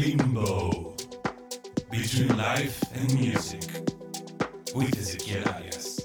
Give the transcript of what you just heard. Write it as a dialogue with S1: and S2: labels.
S1: limbo between life and music with Ezequiel Arias.